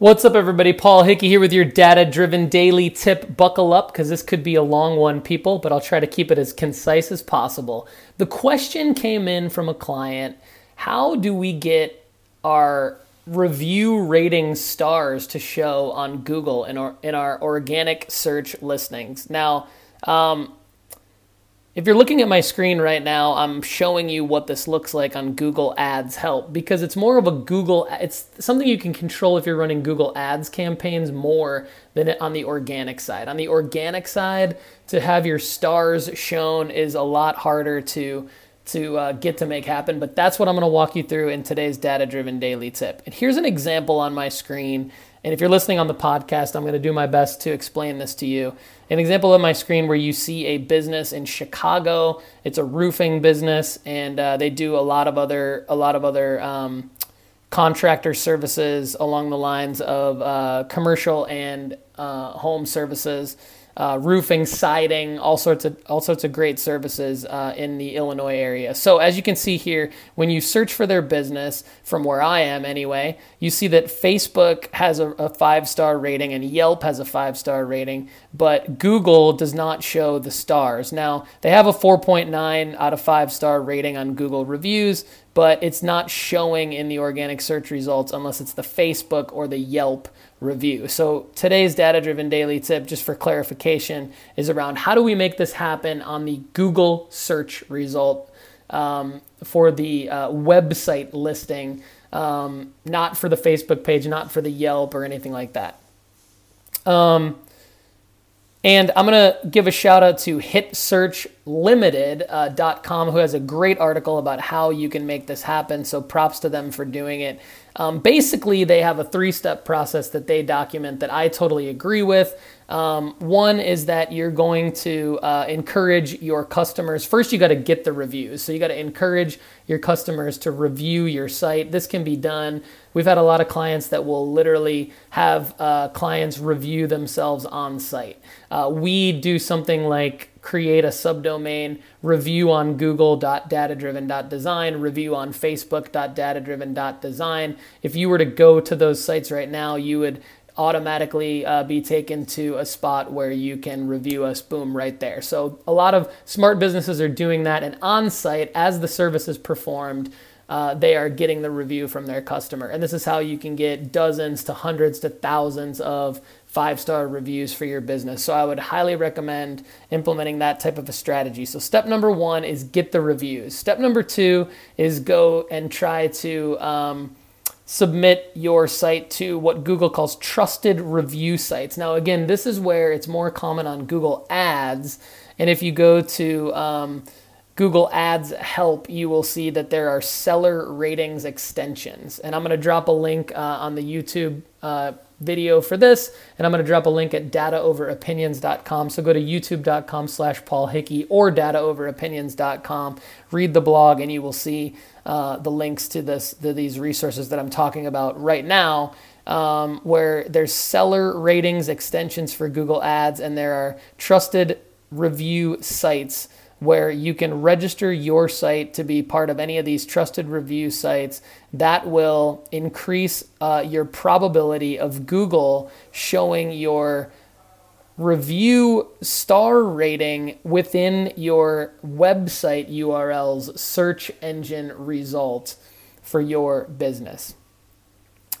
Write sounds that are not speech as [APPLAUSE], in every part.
What's up, everybody? Paul Hickey here with your data driven daily tip. Buckle up because this could be a long one, people, but I'll try to keep it as concise as possible. The question came in from a client How do we get our review rating stars to show on Google in our, in our organic search listings? Now, um, if you're looking at my screen right now, I'm showing you what this looks like on Google Ads Help because it's more of a Google, it's something you can control if you're running Google Ads campaigns more than on the organic side. On the organic side, to have your stars shown is a lot harder to to uh, get to make happen, but that's what I'm going to walk you through in today's data driven daily tip. And here's an example on my screen. And if you're listening on the podcast, I'm going to do my best to explain this to you. An example of my screen where you see a business in Chicago. It's a roofing business, and uh, they do a lot of other a lot of other um, contractor services along the lines of uh, commercial and uh, home services uh, roofing, siding, all sorts of all sorts of great services uh, in the Illinois area. So as you can see here, when you search for their business, from where I am anyway, you see that Facebook has a, a five star rating and Yelp has a five star rating, but Google does not show the stars. Now they have a 4.9 out of five star rating on Google reviews, but it's not showing in the organic search results unless it's the Facebook or the Yelp review. So today's data driven daily tip, just for clarification, is around how do we make this happen on the Google search result um, for the uh, website listing, um, not for the Facebook page, not for the Yelp or anything like that. Um, and I'm going to give a shout out to hitsearchlimited.com, uh, who has a great article about how you can make this happen. So props to them for doing it. Um, basically, they have a three step process that they document that I totally agree with. Um, one is that you're going to uh, encourage your customers. First, you got to get the reviews. So you got to encourage your customers to review your site. This can be done. We've had a lot of clients that will literally have uh, clients review themselves on site. Uh, we do something like create a subdomain, review on google.datadriven.design, review on facebook.datadriven.design. If you were to go to those sites right now, you would automatically uh, be taken to a spot where you can review us, boom, right there. So a lot of smart businesses are doing that, and on site, as the service is performed, uh, they are getting the review from their customer. And this is how you can get dozens to hundreds to thousands of five star reviews for your business. So I would highly recommend implementing that type of a strategy. So step number one is get the reviews. Step number two is go and try to um, submit your site to what Google calls trusted review sites. Now, again, this is where it's more common on Google Ads. And if you go to um, Google Ads Help, you will see that there are seller ratings extensions. And I'm going to drop a link uh, on the YouTube uh, video for this, and I'm going to drop a link at dataoveropinions.com. So go to youtube.com slash Paul Hickey or dataoveropinions.com, read the blog, and you will see uh, the links to this to these resources that I'm talking about right now. Um, where there's seller ratings extensions for Google Ads, and there are trusted review sites where you can register your site to be part of any of these trusted review sites. That will increase uh, your probability of Google showing your review star rating within your website URL's search engine result for your business.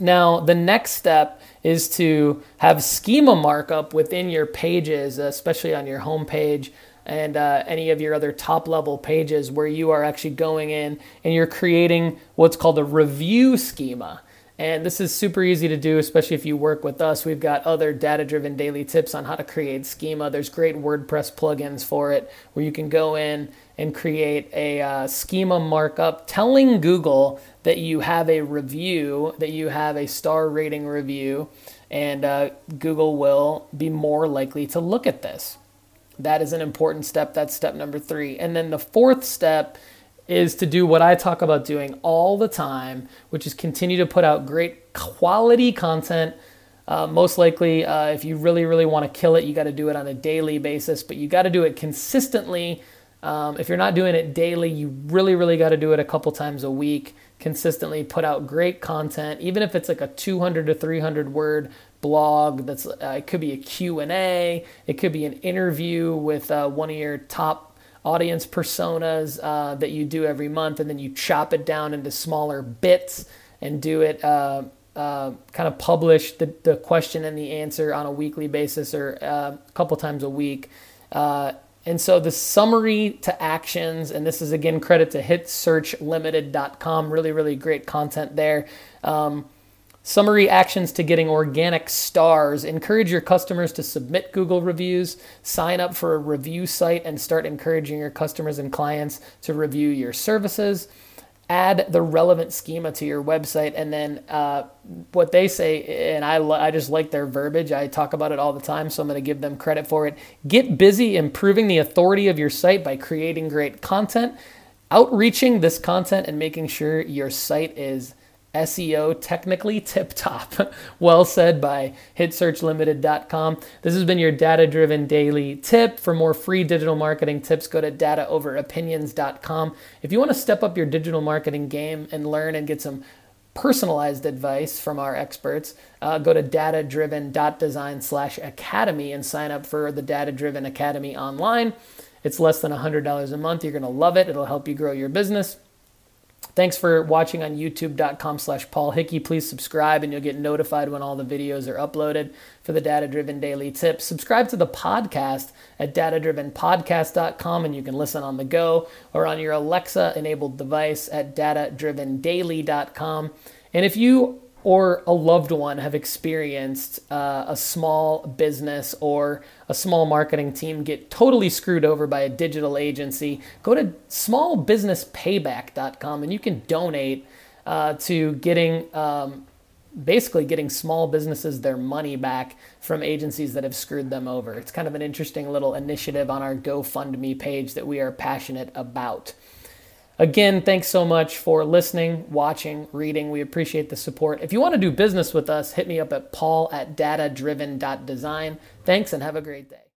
Now, the next step is to have schema markup within your pages, especially on your home page and uh, any of your other top level pages where you are actually going in and you're creating what's called a review schema. And this is super easy to do, especially if you work with us. We've got other data driven daily tips on how to create schema. There's great WordPress plugins for it where you can go in and create a uh, schema markup telling Google that you have a review, that you have a star rating review, and uh, Google will be more likely to look at this. That is an important step. That's step number three. And then the fourth step is to do what I talk about doing all the time, which is continue to put out great quality content. Uh, most likely, uh, if you really, really want to kill it, you got to do it on a daily basis, but you got to do it consistently. Um, if you're not doing it daily, you really, really got to do it a couple times a week. Consistently put out great content, even if it's like a 200 to 300 word blog. That's uh, it could be a Q and A. It could be an interview with uh, one of your top audience personas uh, that you do every month, and then you chop it down into smaller bits and do it. Uh, uh, kind of publish the, the question and the answer on a weekly basis or uh, a couple times a week. And so the summary to actions, and this is again credit to hitsearchlimited.com, really, really great content there. Um, Summary actions to getting organic stars. Encourage your customers to submit Google reviews, sign up for a review site, and start encouraging your customers and clients to review your services. Add the relevant schema to your website, and then uh, what they say, and I, I just like their verbiage. I talk about it all the time, so I'm going to give them credit for it. Get busy improving the authority of your site by creating great content, outreaching this content, and making sure your site is SEO technically tip top. [LAUGHS] well said by hitsearchlimited.com. This has been your data driven daily tip. For more free digital marketing tips, go to dataoveropinions.com. If you want to step up your digital marketing game and learn and get some personalized advice from our experts, uh, go to datadriven.design slash academy and sign up for the Data Driven Academy online. It's less than $100 a month. You're going to love it. It'll help you grow your business. Thanks for watching on youtube.com slash Paul Hickey. Please subscribe and you'll get notified when all the videos are uploaded for the Data Driven Daily Tips. Subscribe to the podcast at datadrivenpodcast.com and you can listen on the go or on your Alexa enabled device at datadrivendaily.com. And if you or a loved one have experienced uh, a small business or a small marketing team get totally screwed over by a digital agency, go to smallbusinesspayback.com and you can donate uh, to getting um, basically getting small businesses their money back from agencies that have screwed them over. It's kind of an interesting little initiative on our GoFundMe page that we are passionate about. Again, thanks so much for listening, watching, reading. We appreciate the support. If you want to do business with us, hit me up at paul at datadriven.design. Thanks and have a great day.